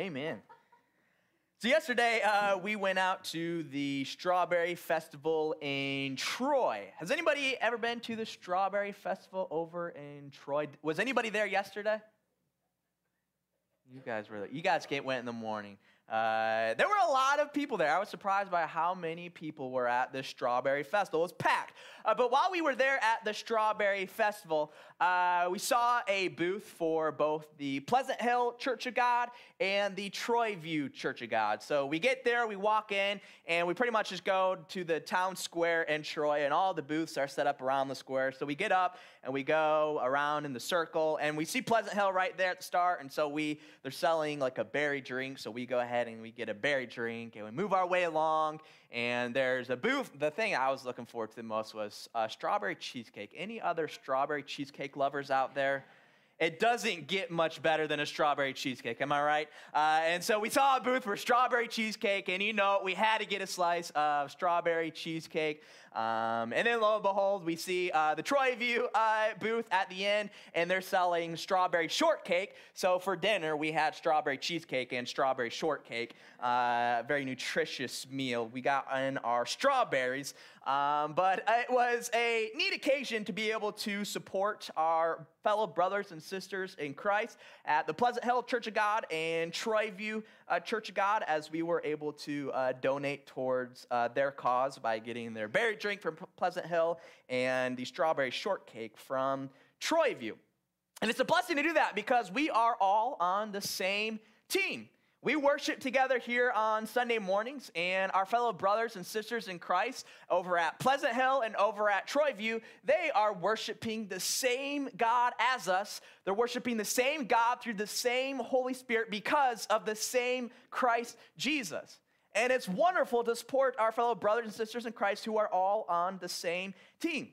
Amen. So, yesterday uh, we went out to the Strawberry Festival in Troy. Has anybody ever been to the Strawberry Festival over in Troy? Was anybody there yesterday? You guys were. You guys went in the morning. Uh, there were a lot of people there. I was surprised by how many people were at the Strawberry Festival. It was packed. Uh, but while we were there at the Strawberry Festival, uh, we saw a booth for both the Pleasant Hill Church of God and the Troy View Church of God. So we get there, we walk in, and we pretty much just go to the town square in Troy, and all the booths are set up around the square. So we get up and we go around in the circle, and we see Pleasant Hill right there at the start. And so we they're selling like a berry drink, so we go ahead and we get a berry drink and we move our way along. And there's a booth. The thing I was looking forward to the most was uh, strawberry cheesecake. Any other strawberry cheesecake lovers out there? It doesn't get much better than a strawberry cheesecake, am I right? Uh, and so we saw a booth for strawberry cheesecake, and you know, we had to get a slice of strawberry cheesecake. Um, and then lo and behold, we see uh, the Troy View uh, booth at the end, and they're selling strawberry shortcake. So for dinner, we had strawberry cheesecake and strawberry shortcake. Uh, very nutritious meal. We got in our strawberries. Um, but it was a neat occasion to be able to support our fellow brothers and sisters in Christ at the Pleasant Hill Church of God and Troy View uh, Church of God as we were able to uh, donate towards uh, their cause by getting their berry drink from Pleasant Hill and the strawberry shortcake from Troy View. And it's a blessing to do that because we are all on the same team. We worship together here on Sunday mornings, and our fellow brothers and sisters in Christ over at Pleasant Hill and over at Troy View, they are worshiping the same God as us. They're worshiping the same God through the same Holy Spirit because of the same Christ Jesus. And it's wonderful to support our fellow brothers and sisters in Christ who are all on the same team.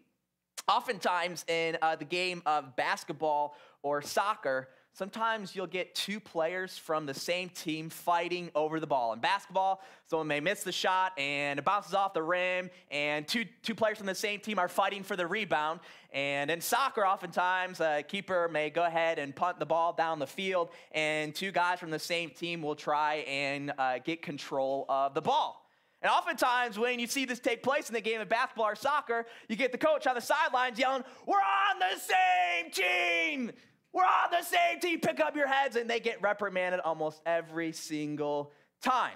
Oftentimes, in uh, the game of basketball or soccer, Sometimes you'll get two players from the same team fighting over the ball. In basketball, someone may miss the shot and it bounces off the rim, and two, two players from the same team are fighting for the rebound. And in soccer, oftentimes, a keeper may go ahead and punt the ball down the field, and two guys from the same team will try and uh, get control of the ball. And oftentimes, when you see this take place in the game of basketball or soccer, you get the coach on the sidelines yelling, We're on the same team! We're on the same team. Pick up your heads. And they get reprimanded almost every single time.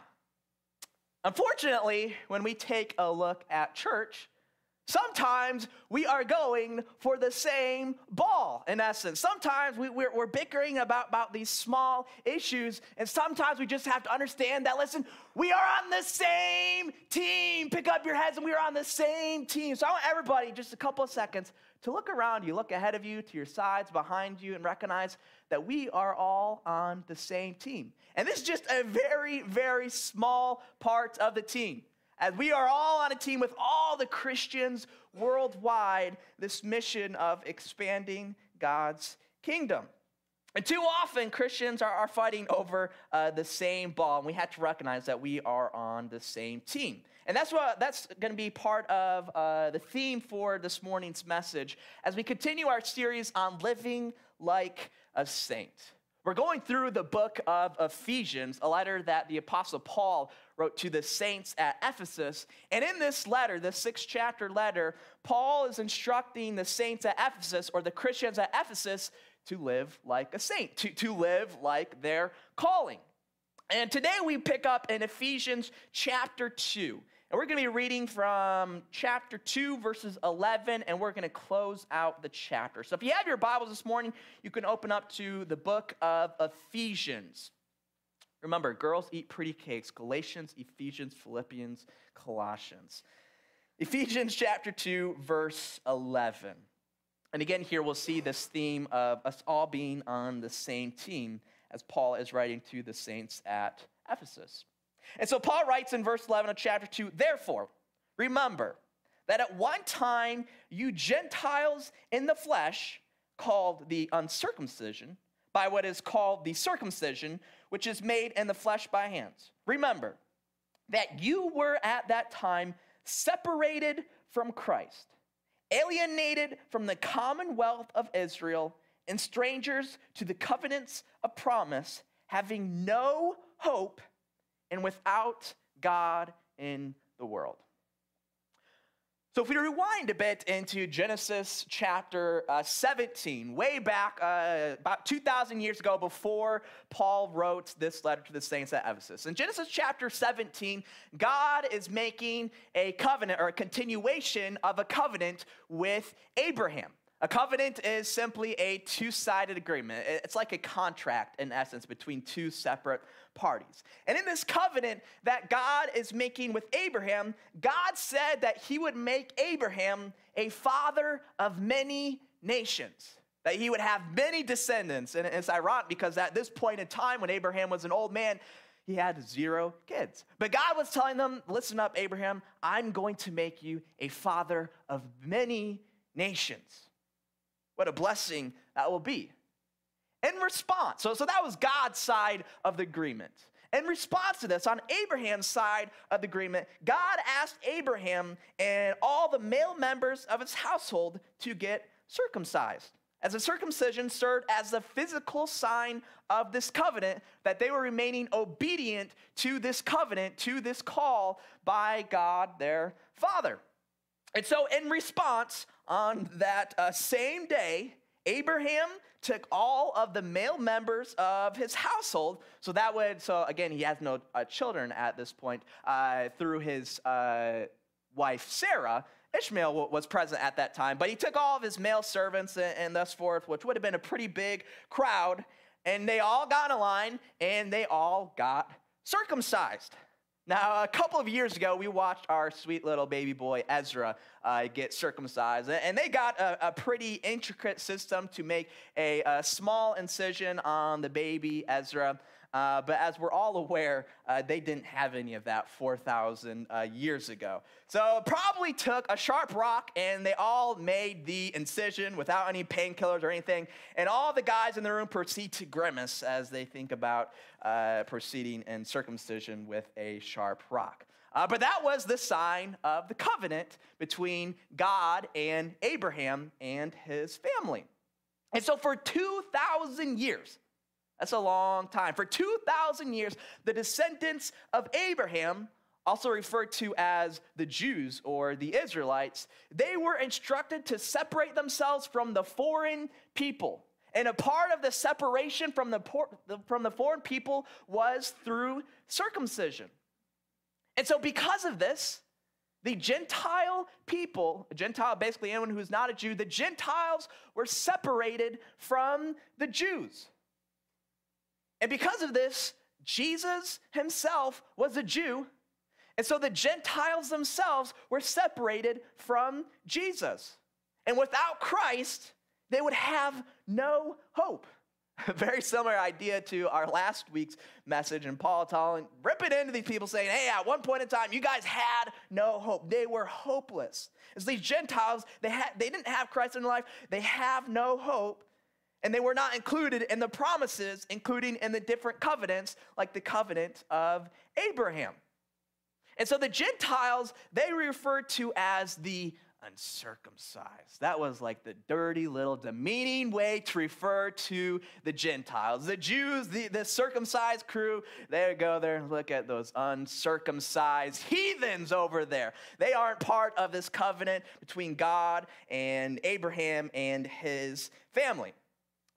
Unfortunately, when we take a look at church, Sometimes we are going for the same ball, in essence. Sometimes we, are we're bickering about, about these small issues, and sometimes we just have to understand that, listen, we are on the same team. Pick up your heads, and we are on the same team. So I want everybody, just a couple of seconds, to look around you, look ahead of you, to your sides, behind you, and recognize that we are all on the same team. And this is just a very, very small part of the team. As we are all on a team with all the Christians worldwide, this mission of expanding God's kingdom. And too often, Christians are, are fighting over uh, the same ball, and we have to recognize that we are on the same team. And that's what that's going to be part of uh, the theme for this morning's message as we continue our series on living like a saint. We're going through the book of Ephesians, a letter that the Apostle Paul wrote to the saints at Ephesus. And in this letter, this six chapter letter, Paul is instructing the saints at Ephesus or the Christians at Ephesus to live like a saint, to, to live like their calling. And today we pick up in Ephesians chapter 2. And we're going to be reading from chapter 2, verses 11, and we're going to close out the chapter. So if you have your Bibles this morning, you can open up to the book of Ephesians. Remember, girls eat pretty cakes Galatians, Ephesians, Philippians, Colossians. Ephesians chapter 2, verse 11. And again, here we'll see this theme of us all being on the same team as Paul is writing to the saints at Ephesus. And so Paul writes in verse 11 of chapter 2 Therefore, remember that at one time you Gentiles in the flesh, called the uncircumcision, by what is called the circumcision, which is made in the flesh by hands. Remember that you were at that time separated from Christ, alienated from the commonwealth of Israel, and strangers to the covenants of promise having no hope and without God in the world. So, if we rewind a bit into Genesis chapter uh, 17, way back uh, about 2,000 years ago, before Paul wrote this letter to the saints at Ephesus. In Genesis chapter 17, God is making a covenant or a continuation of a covenant with Abraham. A covenant is simply a two sided agreement. It's like a contract, in essence, between two separate parties. And in this covenant that God is making with Abraham, God said that he would make Abraham a father of many nations, that he would have many descendants. And it's ironic because at this point in time, when Abraham was an old man, he had zero kids. But God was telling them, listen up, Abraham, I'm going to make you a father of many nations. What a blessing that will be. In response, so, so that was God's side of the agreement. In response to this, on Abraham's side of the agreement, God asked Abraham and all the male members of his household to get circumcised. As a circumcision served as the physical sign of this covenant, that they were remaining obedient to this covenant, to this call by God their Father. And so, in response, on that uh, same day, Abraham took all of the male members of his household. So that would, so again, he has no uh, children at this point uh, through his uh, wife Sarah. Ishmael was present at that time, but he took all of his male servants and, and thus forth, which would have been a pretty big crowd, and they all got in line and they all got circumcised. Now, a couple of years ago, we watched our sweet little baby boy Ezra uh, get circumcised, and they got a, a, pretty intricate system to make a, a small incision on the baby Ezra. Uh, but as we're all aware, uh, they didn't have any of that 4,000 uh, years ago. So probably took a sharp rock and they all made the incision without any painkillers or anything. And all the guys in the room proceed to grimace as they think about uh, proceeding in circumcision with a sharp rock. Uh, but that was the sign of the covenant between God and Abraham and his family. And so for 2,000 years, that's a long time. For 2,000 years, the descendants of Abraham, also referred to as the Jews or the Israelites, they were instructed to separate themselves from the foreign people. And a part of the separation from the, from the foreign people was through circumcision. And so, because of this, the Gentile people, Gentile basically anyone who's not a Jew, the Gentiles were separated from the Jews. And because of this, Jesus himself was a Jew. And so the Gentiles themselves were separated from Jesus. And without Christ, they would have no hope. A very similar idea to our last week's message, and Paul telling, ripping into these people saying, Hey, at one point in time, you guys had no hope. They were hopeless. As these Gentiles, they, had, they didn't have Christ in their life, they have no hope and they were not included in the promises, including in the different covenants, like the covenant of Abraham. And so the Gentiles, they referred to as the uncircumcised. That was like the dirty little demeaning way to refer to the Gentiles. The Jews, the, the circumcised crew, they go there and look at those uncircumcised heathens over there. They aren't part of this covenant between God and Abraham and his family.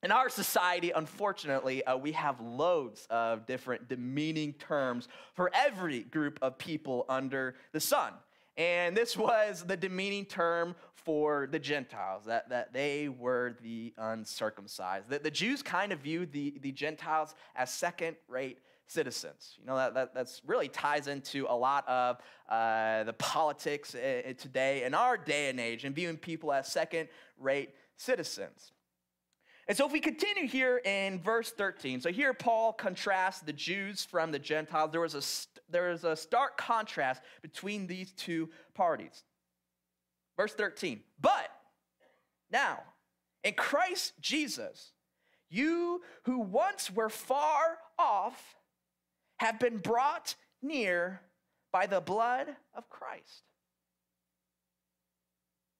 In our society, unfortunately, uh, we have loads of different demeaning terms for every group of people under the sun. And this was the demeaning term for the Gentiles, that, that they were the uncircumcised. That the Jews kind of viewed the, the Gentiles as second rate citizens. You know, that, that that's really ties into a lot of uh, the politics uh, today in our day and age and viewing people as second rate citizens. And so, if we continue here in verse 13, so here Paul contrasts the Jews from the Gentiles. There was a, there is a stark contrast between these two parties. Verse 13, but now, in Christ Jesus, you who once were far off have been brought near by the blood of Christ.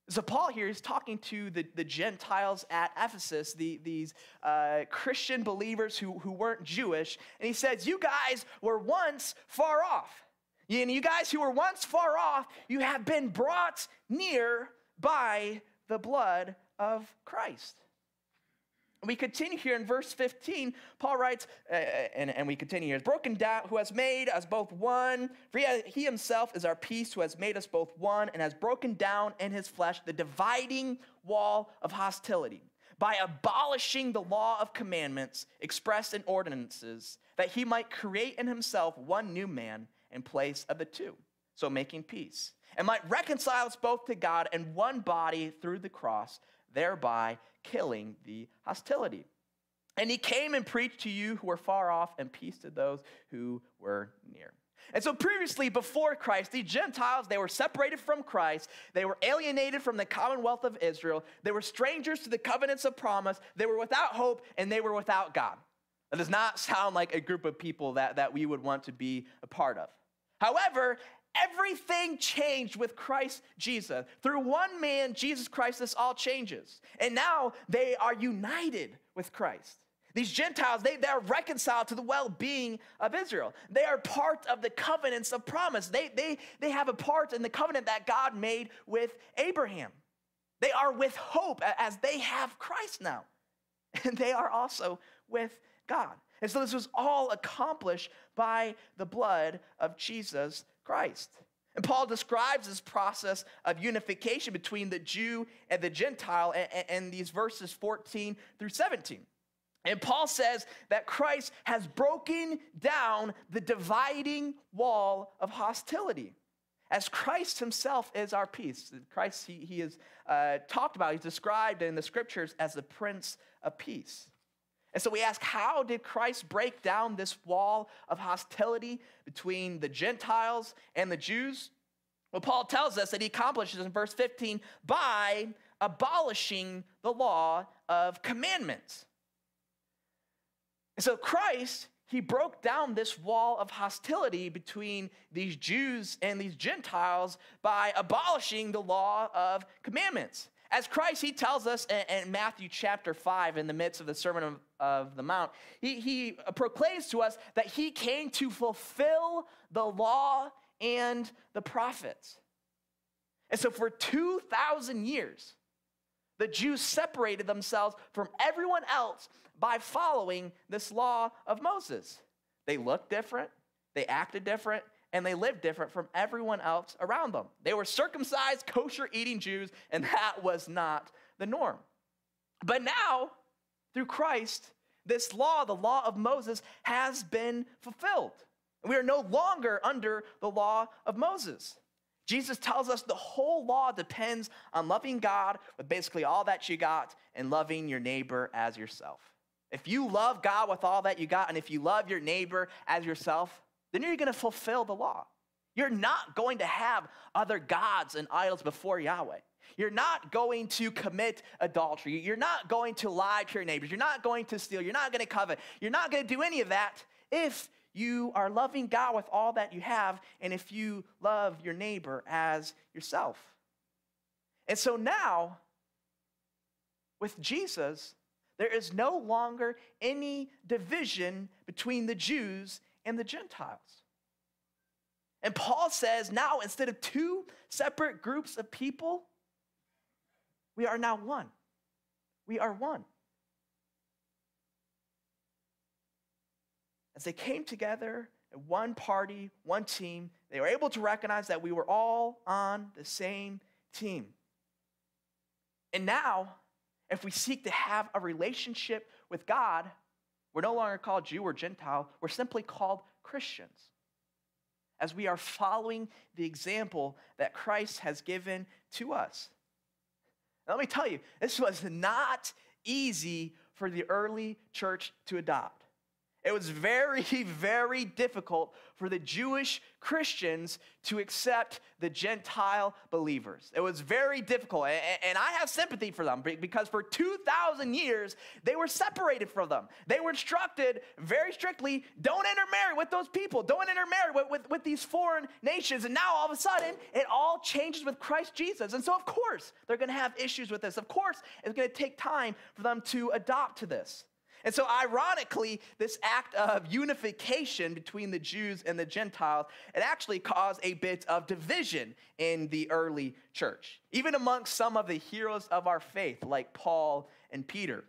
So, Paul here is talking to the, the Gentiles at Ephesus, the, these uh, Christian believers who, who weren't Jewish, and he says, You guys were once far off. And you guys who were once far off, you have been brought near by the blood of Christ. We continue here in verse 15. Paul writes, uh, and, and we continue here, broken down, who has made us both one. For he, he himself is our peace, who has made us both one, and has broken down in his flesh the dividing wall of hostility by abolishing the law of commandments expressed in ordinances, that he might create in himself one new man in place of the two, so making peace, and might reconcile us both to God in one body through the cross, thereby killing the hostility. And he came and preached to you who were far off and peace to those who were near. And so previously, before Christ, the Gentiles, they were separated from Christ. They were alienated from the commonwealth of Israel. They were strangers to the covenants of promise. They were without hope and they were without God. That does not sound like a group of people that, that we would want to be a part of. However, Everything changed with Christ Jesus. Through one man, Jesus Christ, this all changes. And now they are united with Christ. These Gentiles, they, they are reconciled to the well being of Israel. They are part of the covenants of promise. They, they, they have a part in the covenant that God made with Abraham. They are with hope as they have Christ now. And they are also with God. And so this was all accomplished by the blood of Jesus Christ. And Paul describes this process of unification between the Jew and the Gentile in these verses 14 through 17. And Paul says that Christ has broken down the dividing wall of hostility. As Christ himself is our peace. Christ, he, he is uh, talked about, he's described in the scriptures as the Prince of Peace. And so we ask, how did Christ break down this wall of hostility between the Gentiles and the Jews? Well, Paul tells us that he accomplishes in verse 15 by abolishing the law of commandments. And so Christ, he broke down this wall of hostility between these Jews and these Gentiles by abolishing the law of commandments. As Christ, he tells us in, in, Matthew chapter 5, in the midst of the Sermon of, of the Mount, he, he proclaims to us that he came to fulfill the law and the prophets. And so for 2,000 years, the Jews separated themselves from everyone else by following this law of Moses. They looked different, they acted different, and they lived different from everyone else around them. They were circumcised, kosher eating Jews, and that was not the norm. But now, through Christ, this law, the law of Moses, has been fulfilled. We are no longer under the law of Moses. Jesus tells us the whole law depends on loving God with basically all that you got and loving your neighbor as yourself. If you love God with all that you got, and if you love your neighbor as yourself, then you're going to fulfill the law. You're not going to have other gods and idols before Yahweh. You're not going to commit adultery. You're not going to lie to your neighbors. You're not going to steal. You're not going to covet. You're not going to do any of that if you are loving God with all that you have and if you love your neighbor as yourself. And so now, with Jesus, there is no longer any division between the Jews and the Gentiles. And Paul says now, instead of two separate groups of people, we are now one. We are one. As they came together, in one party, one team, they were able to recognize that we were all on the same team. And now, if we seek to have a relationship with God, we're no longer called Jew or Gentile, we're simply called Christians. As we are following the example that Christ has given to us. Let me tell you, this was not easy for the early church to adopt. It was very, very difficult for the Jewish Christians to accept the Gentile believers. It was very difficult. And I have sympathy for them because for 2,000 years, they were separated from them. They were instructed very strictly don't intermarry with those people, don't intermarry with, with, with these foreign nations. And now all of a sudden, it all changes with Christ Jesus. And so, of course, they're going to have issues with this. Of course, it's going to take time for them to adopt to this. And so, ironically, this act of unification between the Jews and the Gentiles, it actually caused a bit of division in the early church, even amongst some of the heroes of our faith, like Paul and Peter.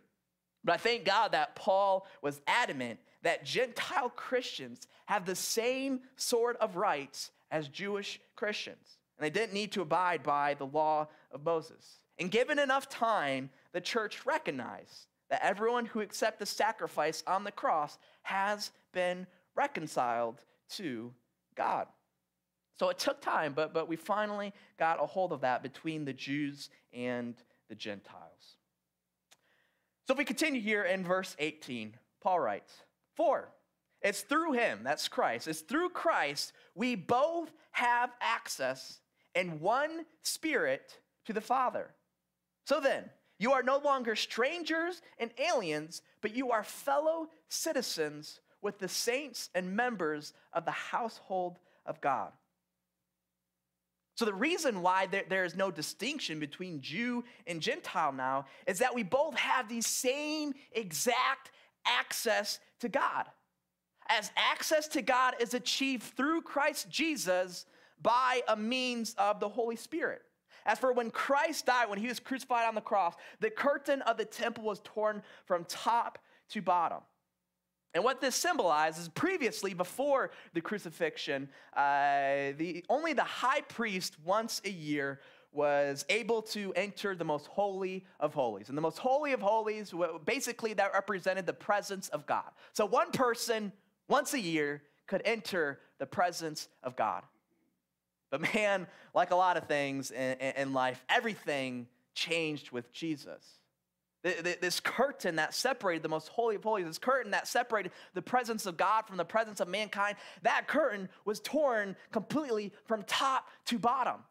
But I thank God that Paul was adamant that Gentile Christians have the same sort of rights as Jewish Christians, and they didn't need to abide by the law of Moses. And given enough time, the church recognized that everyone who accepts the sacrifice on the cross has been reconciled to God. So it took time, but, but we finally got a hold of that between the Jews and the Gentiles. So if we continue here in verse 18, Paul writes, For it's through him, that's Christ, it's through Christ we both have access in one spirit to the Father. So then, you are no longer strangers and aliens, but you are fellow citizens with the saints and members of the household of God. So, the reason why there, is no distinction between Jew and Gentile now is that we both have the same exact access to God. As access to God is achieved through Christ Jesus by a means of the Holy Spirit. As for when Christ died, when he was crucified on the cross, the curtain of the temple was torn from top to bottom. And what this symbolizes, previously, before the crucifixion, uh, the, only the high priest once a year was able to enter the most holy of holies. And the most holy of holies, basically, that represented the presence of God. So one person, once a year, could enter the presence of God. But man, like a lot of things in, in life, everything changed with Jesus. This curtain that separated the most holy of holies, this curtain that separated the presence of God from the presence of mankind, that curtain was torn completely from top to bottom.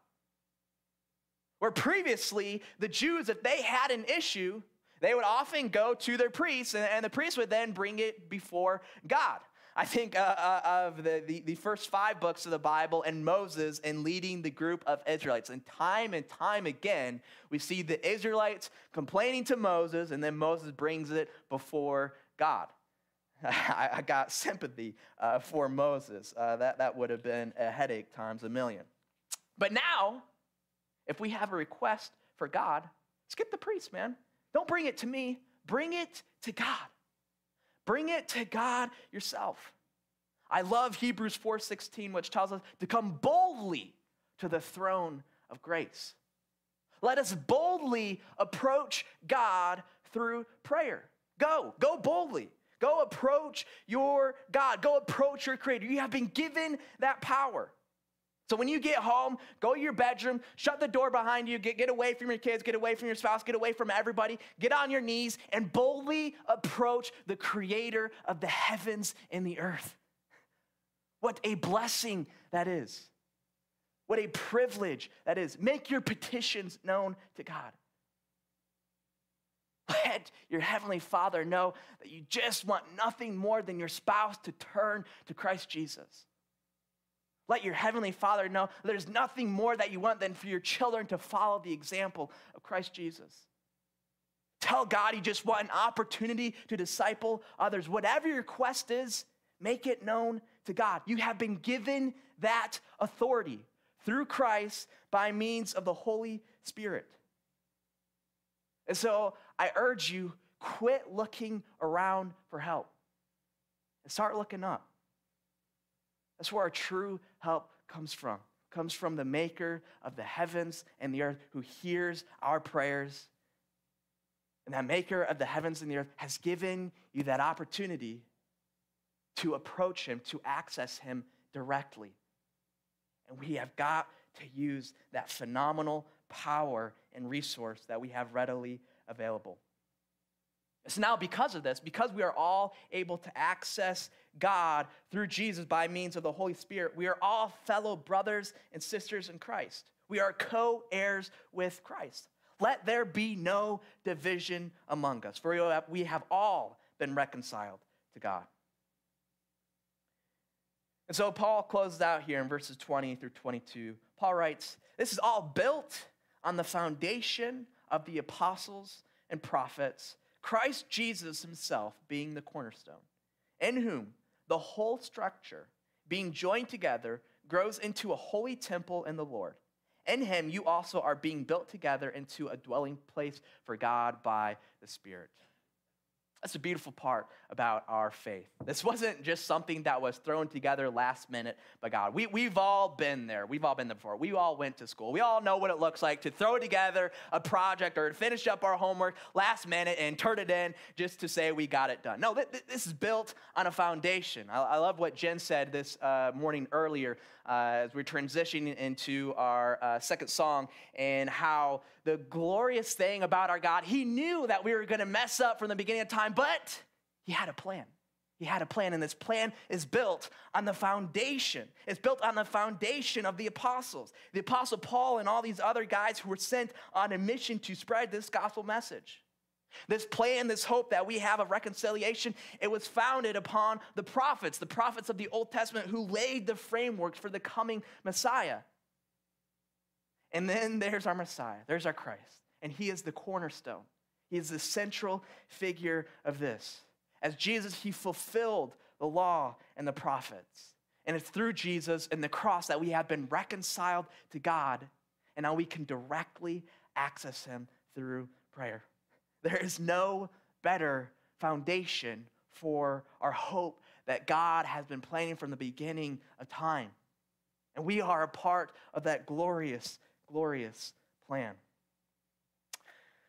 Where previously, the Jews, if they had an issue, they would often go to their priests, and the priest would then bring it before God. I think uh, uh, of the, the, the, first five books of the Bible and Moses and leading the group of Israelites. And time and time again, we see the Israelites complaining to Moses, and then Moses brings it before God. I, I got sympathy uh, for Moses. Uh, that, that would have been a headache times a million. But now, if we have a request for God, skip the priest, man. Don't bring it to me, bring it to God. Bring it to God yourself. I love Hebrews 4:16 which tells us to come boldly to the throne of grace. Let us boldly approach God through prayer. Go, go boldly. Go approach your God. Go approach your creator. You have been given that power. So when you get home, go to your bedroom, shut the door behind you, get, get away from your kids, get away from your spouse, get away from everybody, get on your knees and boldly approach the creator of the heavens and the earth. What a blessing that is. What a privilege that is. Make your petitions known to God. Let your heavenly Father know that you just want nothing more than your spouse to turn to Christ Jesus. Let your heavenly Father know there's nothing more that you want than for your children to follow the example of Christ Jesus. Tell God you just want an opportunity to disciple others. Whatever your quest is, make it known to God. You have been given that authority through Christ by means of the Holy Spirit. And so I urge you quit looking around for help and start looking up. That's where our true help comes from. Comes from the maker of the heavens and the earth who hears our prayers. And that maker of the heavens and the earth has given you that opportunity to approach him, to access him directly. And we have got to use that phenomenal power and resource that we have readily available. So now, because of this, because we are all able to access God through Jesus by means of the Holy Spirit, we are all fellow brothers and sisters in Christ. We are co heirs with Christ. Let there be no division among us, for we have all been reconciled to God. And so Paul closes out here in verses 20 through 22. Paul writes, This is all built on the foundation of the apostles and prophets Christ Jesus himself being the cornerstone, in whom the whole structure, being joined together, grows into a holy temple in the Lord. In him, you also are being built together into a dwelling place for God by the Spirit. That's a beautiful part about our faith. This wasn't just something that was thrown together last minute by God. We, we've all been there. We've all been there before. We all went to school. We all know what it looks like to throw together a project or finish up our homework last minute and turn it in just to say we got it done. No, th- this is built on a foundation. I, I love what Jen said this uh, morning earlier uh, as we're transitioning into our uh, second song and how the glorious thing about our God, He knew that we were going to mess up from the beginning of time, but He had a plan. He had a plan, and this plan is built on the foundation. It's built on the foundation of the apostles. The apostle Paul and all these other guys who were sent on a mission to spread this gospel message. This plan, this hope that we have of reconciliation, it was founded upon the prophets, the prophets of the Old Testament who laid the framework for the coming Messiah. And then there's our Messiah, there's our Christ, and he is the cornerstone. He is the central figure of this. As Jesus, he fulfilled the law and the prophets. And it's through Jesus and the cross that we have been reconciled to God, and now we can directly access him through prayer. There is no better foundation for our hope that God has been planning from the beginning of time. And we are a part of that glorious, glorious plan.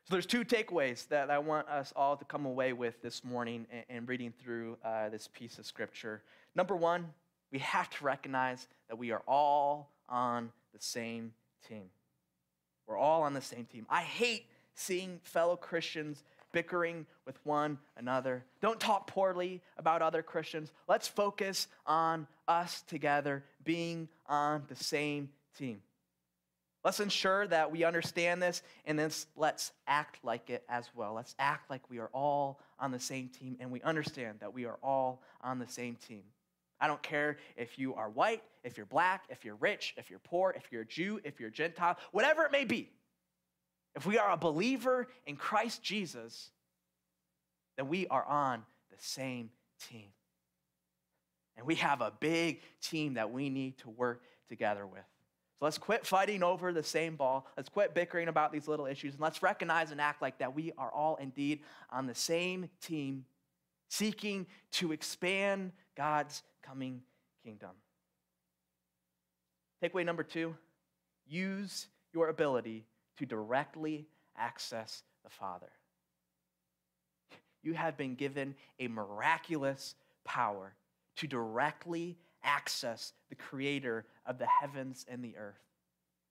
So there's two takeaways that I want us all to come away with this morning and reading through uh, this piece of scripture. Number one, we have to recognize that we are all on the same team. We're all on the same team. I hate seeing fellow Christians bickering with one another. Don't talk poorly about other Christians. Let's focus on us together being on the same team. Let's ensure that we understand this and then let's act like it as well. Let's act like we are all on the same team and we understand that we are all on the same team. I don't care if you are white, if you're black, if you're rich, if you're poor, if you're a Jew, if you're Gentile, whatever it may be. If we are a believer in Christ Jesus, then we are on the same team. And we have a big team that we need to work together with. So let's quit fighting over the same ball. Let's quit bickering about these little issues. And let's recognize and act like that we are all indeed on the same team, seeking to expand God's coming kingdom. Takeaway number two use your ability to directly access the Father. You have been given a miraculous power to directly access the creator of the heavens and the earth.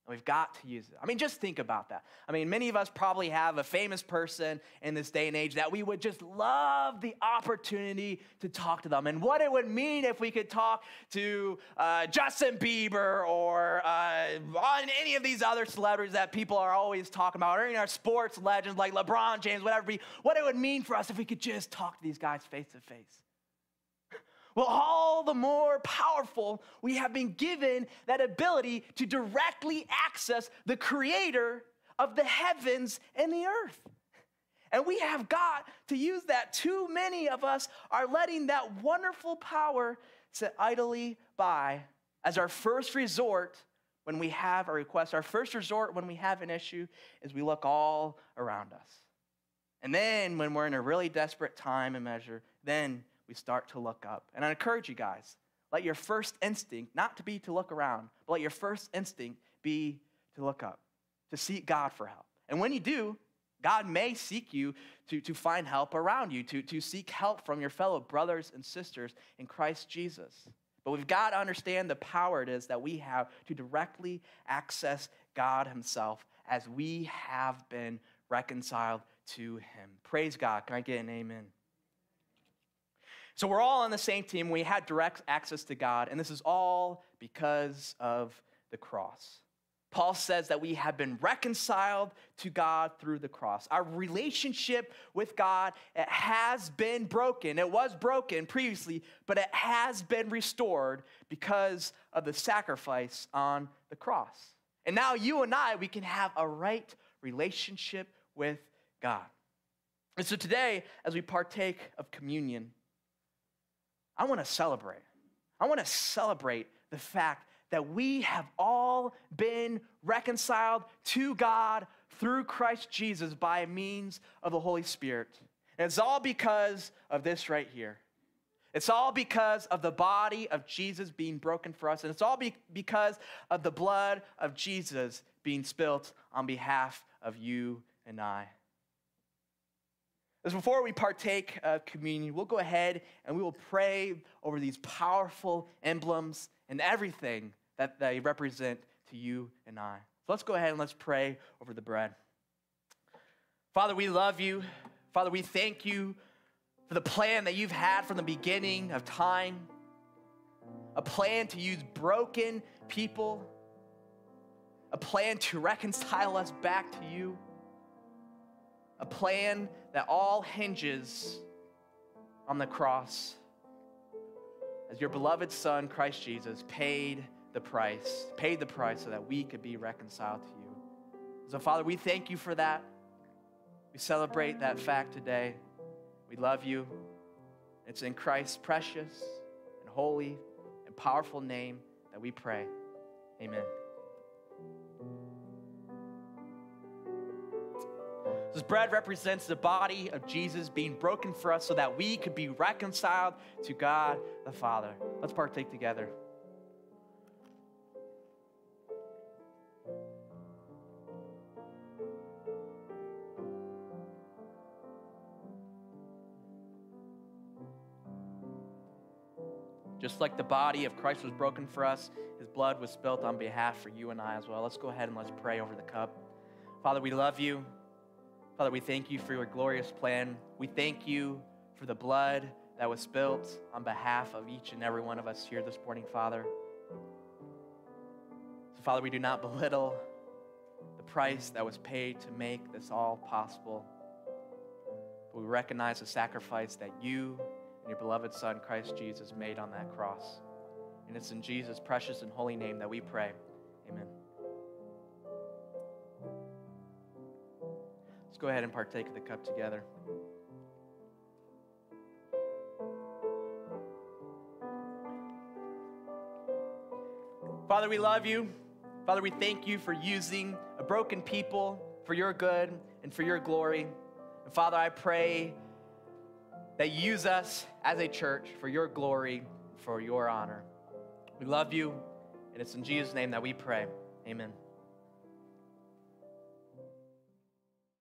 And we've got to use it. I mean, just think about that. I mean, many of us probably have a famous person in this day and age that we would just love the opportunity to talk to them and what it would mean if we could talk to uh, Justin Bieber or uh, any of these other celebrities that people are always talking about, or any our sports legends like LeBron James, whatever, what it would mean for us if we could just talk to these guys face to face. Well, all the more powerful we have been given that ability to directly access the creator of the heavens and the earth. And we have got to use that. Too many of us are letting that wonderful power sit idly by as our first resort when we have a request. Our first resort when we have an issue is we look all around us. And then when we're in a really desperate time and measure, then we start to look up. And I encourage you guys, let your first instinct not to be to look around, but let your first instinct be to look up, to seek God for help. And when you do, God may seek you to, to find help around you, to, to seek help from your fellow brothers and sisters in Christ Jesus. But we've got to understand the power it is that we have to directly access God Himself as we have been reconciled to him. Praise God. Can I get an amen? So we're all on the same team. We had direct access to God, and this is all because of the cross. Paul says that we have been reconciled to God through the cross. Our relationship with God it has been broken. It was broken previously, but it has been restored because of the sacrifice on the cross. And now you and I, we can have a right relationship with God. And so today, as we partake of communion, I want to celebrate. I want to celebrate the fact that we have all been reconciled to God through Christ Jesus by means of the Holy Spirit. And it's all because of this right here. It's all because of the body of Jesus being broken for us. And it's all be- because of the blood of Jesus being spilt on behalf of you and I. Before we partake of communion, we'll go ahead and we will pray over these powerful emblems and everything that they represent to you and I. So let's go ahead and let's pray over the bread. Father, we love you. Father, we thank you for the plan that you've had from the beginning of time a plan to use broken people, a plan to reconcile us back to you, a plan that all hinges on the cross as your beloved Son, Christ Jesus, paid the price, paid the price so that we could be reconciled to you. So, Father, we thank you for that. We celebrate that fact today. We love you. It's in Christ's precious and holy and powerful name that we pray. Amen. This bread represents the body of Jesus being broken for us so that we could be reconciled to God the Father. Let's partake together. Just like the body of Christ was broken for us, his blood was spilt on behalf for you and I as well. Let's go ahead and let's pray over the cup. Father, we love you. Father, we thank you for your glorious plan. We thank you for the blood that was spilt on behalf of each and every one of us here this morning, Father. So, Father, we do not belittle the price that was paid to make this all possible. But we recognize the sacrifice that you and your beloved Son, Christ Jesus, made on that cross. And it's in Jesus' precious and holy name that we pray. Amen. Let's go ahead and partake of the cup together. Father, we love you. Father, we thank you for using a broken people for your good and for your glory. And Father, I pray that you use us as a church for your glory, for your honor. We love you, and it's in Jesus' name that we pray. Amen.